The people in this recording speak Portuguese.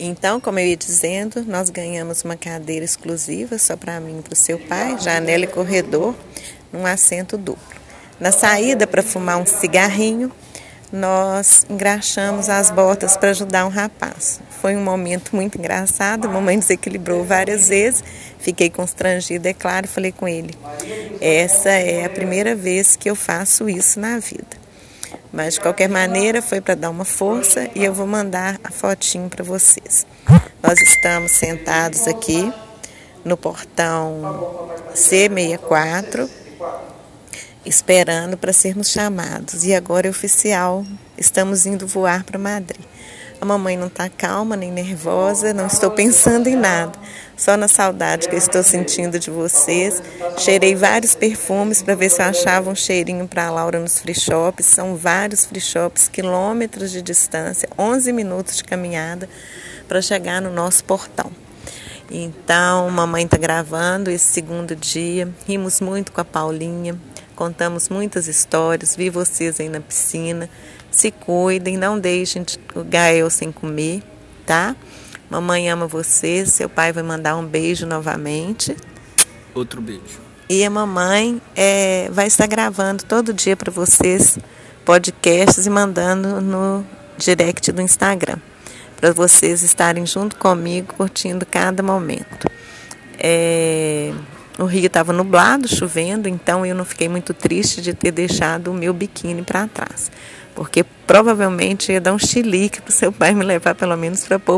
Então, como eu ia dizendo, nós ganhamos uma cadeira exclusiva só para mim e para o seu pai, janela e corredor, num assento duplo. Na saída para fumar um cigarrinho, nós engraxamos as botas para ajudar um rapaz. Foi um momento muito engraçado, a mamãe desequilibrou várias vezes, fiquei constrangida, é claro, falei com ele. Essa é a primeira vez que eu faço isso na vida. Mas de qualquer maneira foi para dar uma força e eu vou mandar a fotinho para vocês. Nós estamos sentados aqui no portão C64 esperando para sermos chamados. E agora é oficial, estamos indo voar para Madrid. A mamãe não está calma nem nervosa, não estou pensando em nada, só na saudade que estou sentindo de vocês. Cheirei vários perfumes para ver se eu achava um cheirinho para a Laura nos free shops. São vários free shops, quilômetros de distância, 11 minutos de caminhada para chegar no nosso portão. Então, mamãe está gravando esse segundo dia. Rimos muito com a Paulinha, contamos muitas histórias. Vi vocês aí na piscina. Se cuidem, não deixem o Gael sem comer, tá? Mamãe ama vocês, seu pai vai mandar um beijo novamente. Outro beijo. E a mamãe é, vai estar gravando todo dia para vocês podcasts e mandando no direct do Instagram, para vocês estarem junto comigo curtindo cada momento. É, o rio estava nublado, chovendo, então eu não fiquei muito triste de ter deixado o meu biquíni para trás. Porque provavelmente ia dar um chilique para o seu pai me levar pelo menos para pôr